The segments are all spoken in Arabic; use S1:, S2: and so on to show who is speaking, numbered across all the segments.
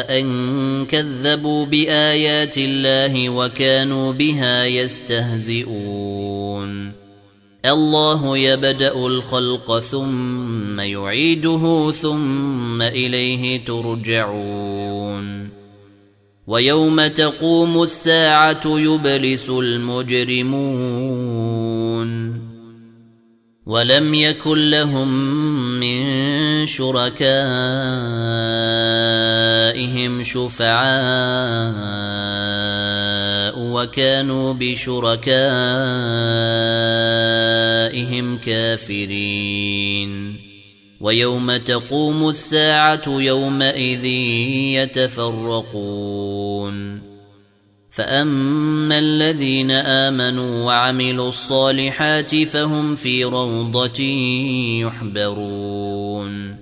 S1: أن كذبوا بآيات الله وكانوا بها يستهزئون. الله يبدأ الخلق ثم يعيده ثم إليه ترجعون. ويوم تقوم الساعة يبلس المجرمون. ولم يكن لهم من شركائهم شفعاء وكانوا بشركائهم كافرين ويوم تقوم الساعة يومئذ يتفرقون فأما الذين آمنوا وعملوا الصالحات فهم في روضة يحبرون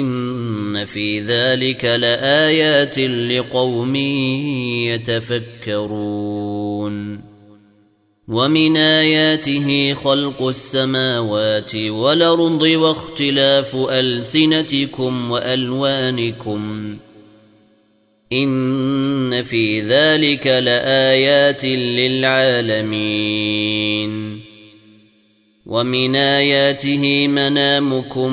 S1: إن في ذلك لآيات لقوم يتفكرون. ومن آياته خلق السماوات والأرض واختلاف ألسنتكم وألوانكم. إن في ذلك لآيات للعالمين. ومن آياته منامكم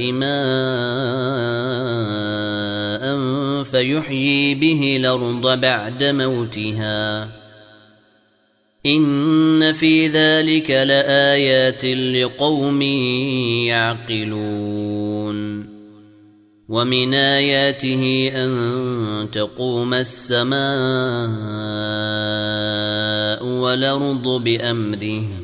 S1: ماء فيحيي به الأرض بعد موتها. إن في ذلك لآيات لقوم يعقلون. ومن آياته أن تقوم السماء والأرض بأمره.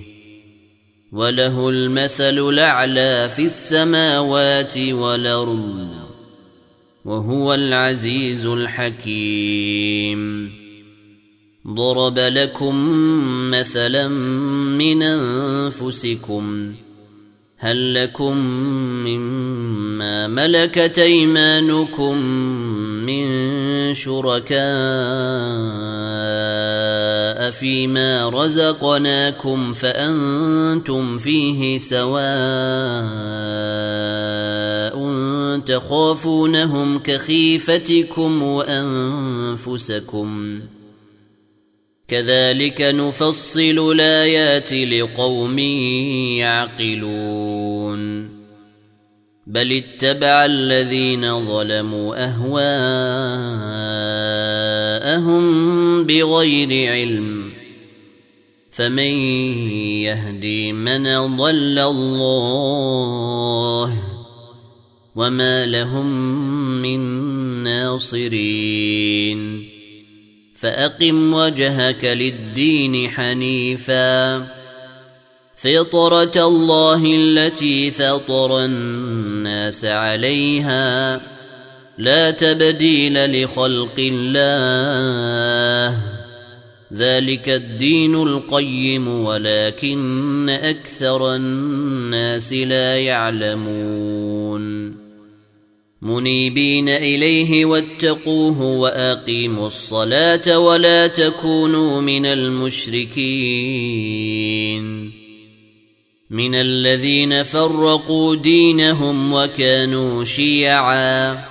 S1: وله المثل الأعلى في السماوات والأرض وهو العزيز الحكيم. ضرب لكم مثلا من أنفسكم هل لكم مما ملكت أيمانكم من شركاء فيما رزقناكم فأنتم فيه سواء تخافونهم كخيفتكم وأنفسكم. كذلك نفصل الآيات لقوم يعقلون. بل اتبع الذين ظلموا اهواءهم بغير علم فمن يهدي من ضل الله وما لهم من ناصرين فأقم وجهك للدين حنيفا فطرة الله التي فطر الناس عليها لا تبديل لخلق الله. ذلك الدين القيم ولكن أكثر الناس لا يعلمون. منيبين إليه واتقوه وأقيموا الصلاة ولا تكونوا من المشركين. من الذين فرقوا دينهم وكانوا شيعا.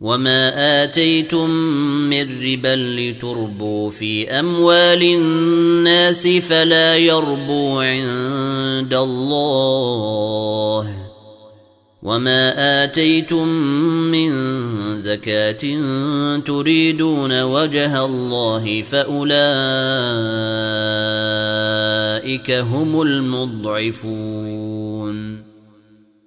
S1: وما آتيتم من ربا لتربوا في أموال الناس فلا يربو عند الله وما آتيتم من زكاة تريدون وجه الله فأولئك هم المضعفون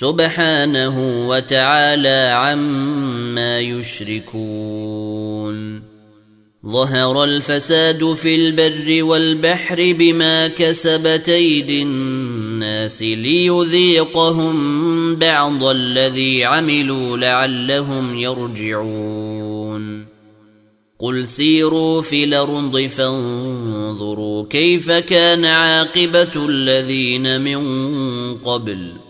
S1: سبحانه وتعالى عما يشركون. ظهر الفساد في البر والبحر بما كسبت أيدي الناس ليذيقهم بعض الذي عملوا لعلهم يرجعون. قل سيروا في الأرض فانظروا كيف كان عاقبة الذين من قبل.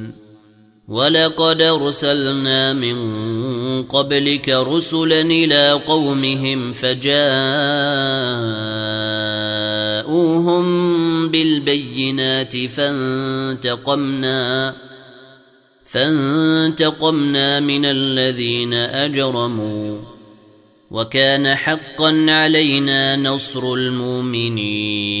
S1: ولقد ارسلنا من قبلك رسلا إلى قومهم فجاءوهم بالبينات فانتقمنا فانتقمنا من الذين اجرموا وكان حقا علينا نصر المؤمنين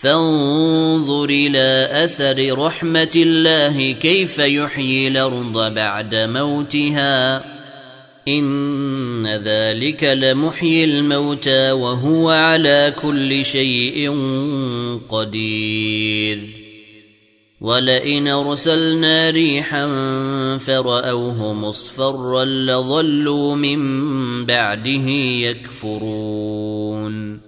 S1: فانظر إلى أثر رحمة الله كيف يحيي الأرض بعد موتها. إن ذلك لمحيي الموتى وهو على كل شيء قدير. ولئن أرسلنا ريحا فرأوه مصفرا لظلوا من بعده يكفرون.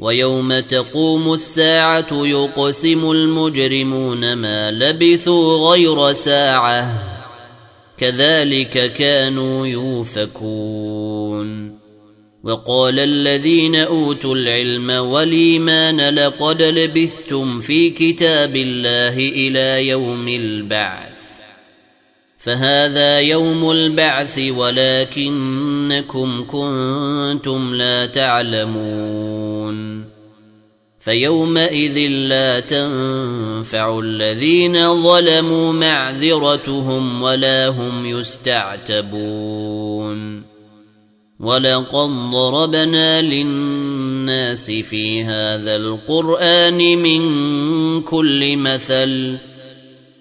S1: ويوم تقوم الساعة يقسم المجرمون ما لبثوا غير ساعة. كذلك كانوا يوفكون. وقال الذين أوتوا العلم والإيمان لقد لبثتم في كتاب الله إلى يوم البعث. فهذا يوم البعث ولكنكم كنتم لا تعلمون. فيومئذ لا تنفع الذين ظلموا معذرتهم ولا هم يستعتبون. ولقد ضربنا للناس في هذا القرآن من كل مثل.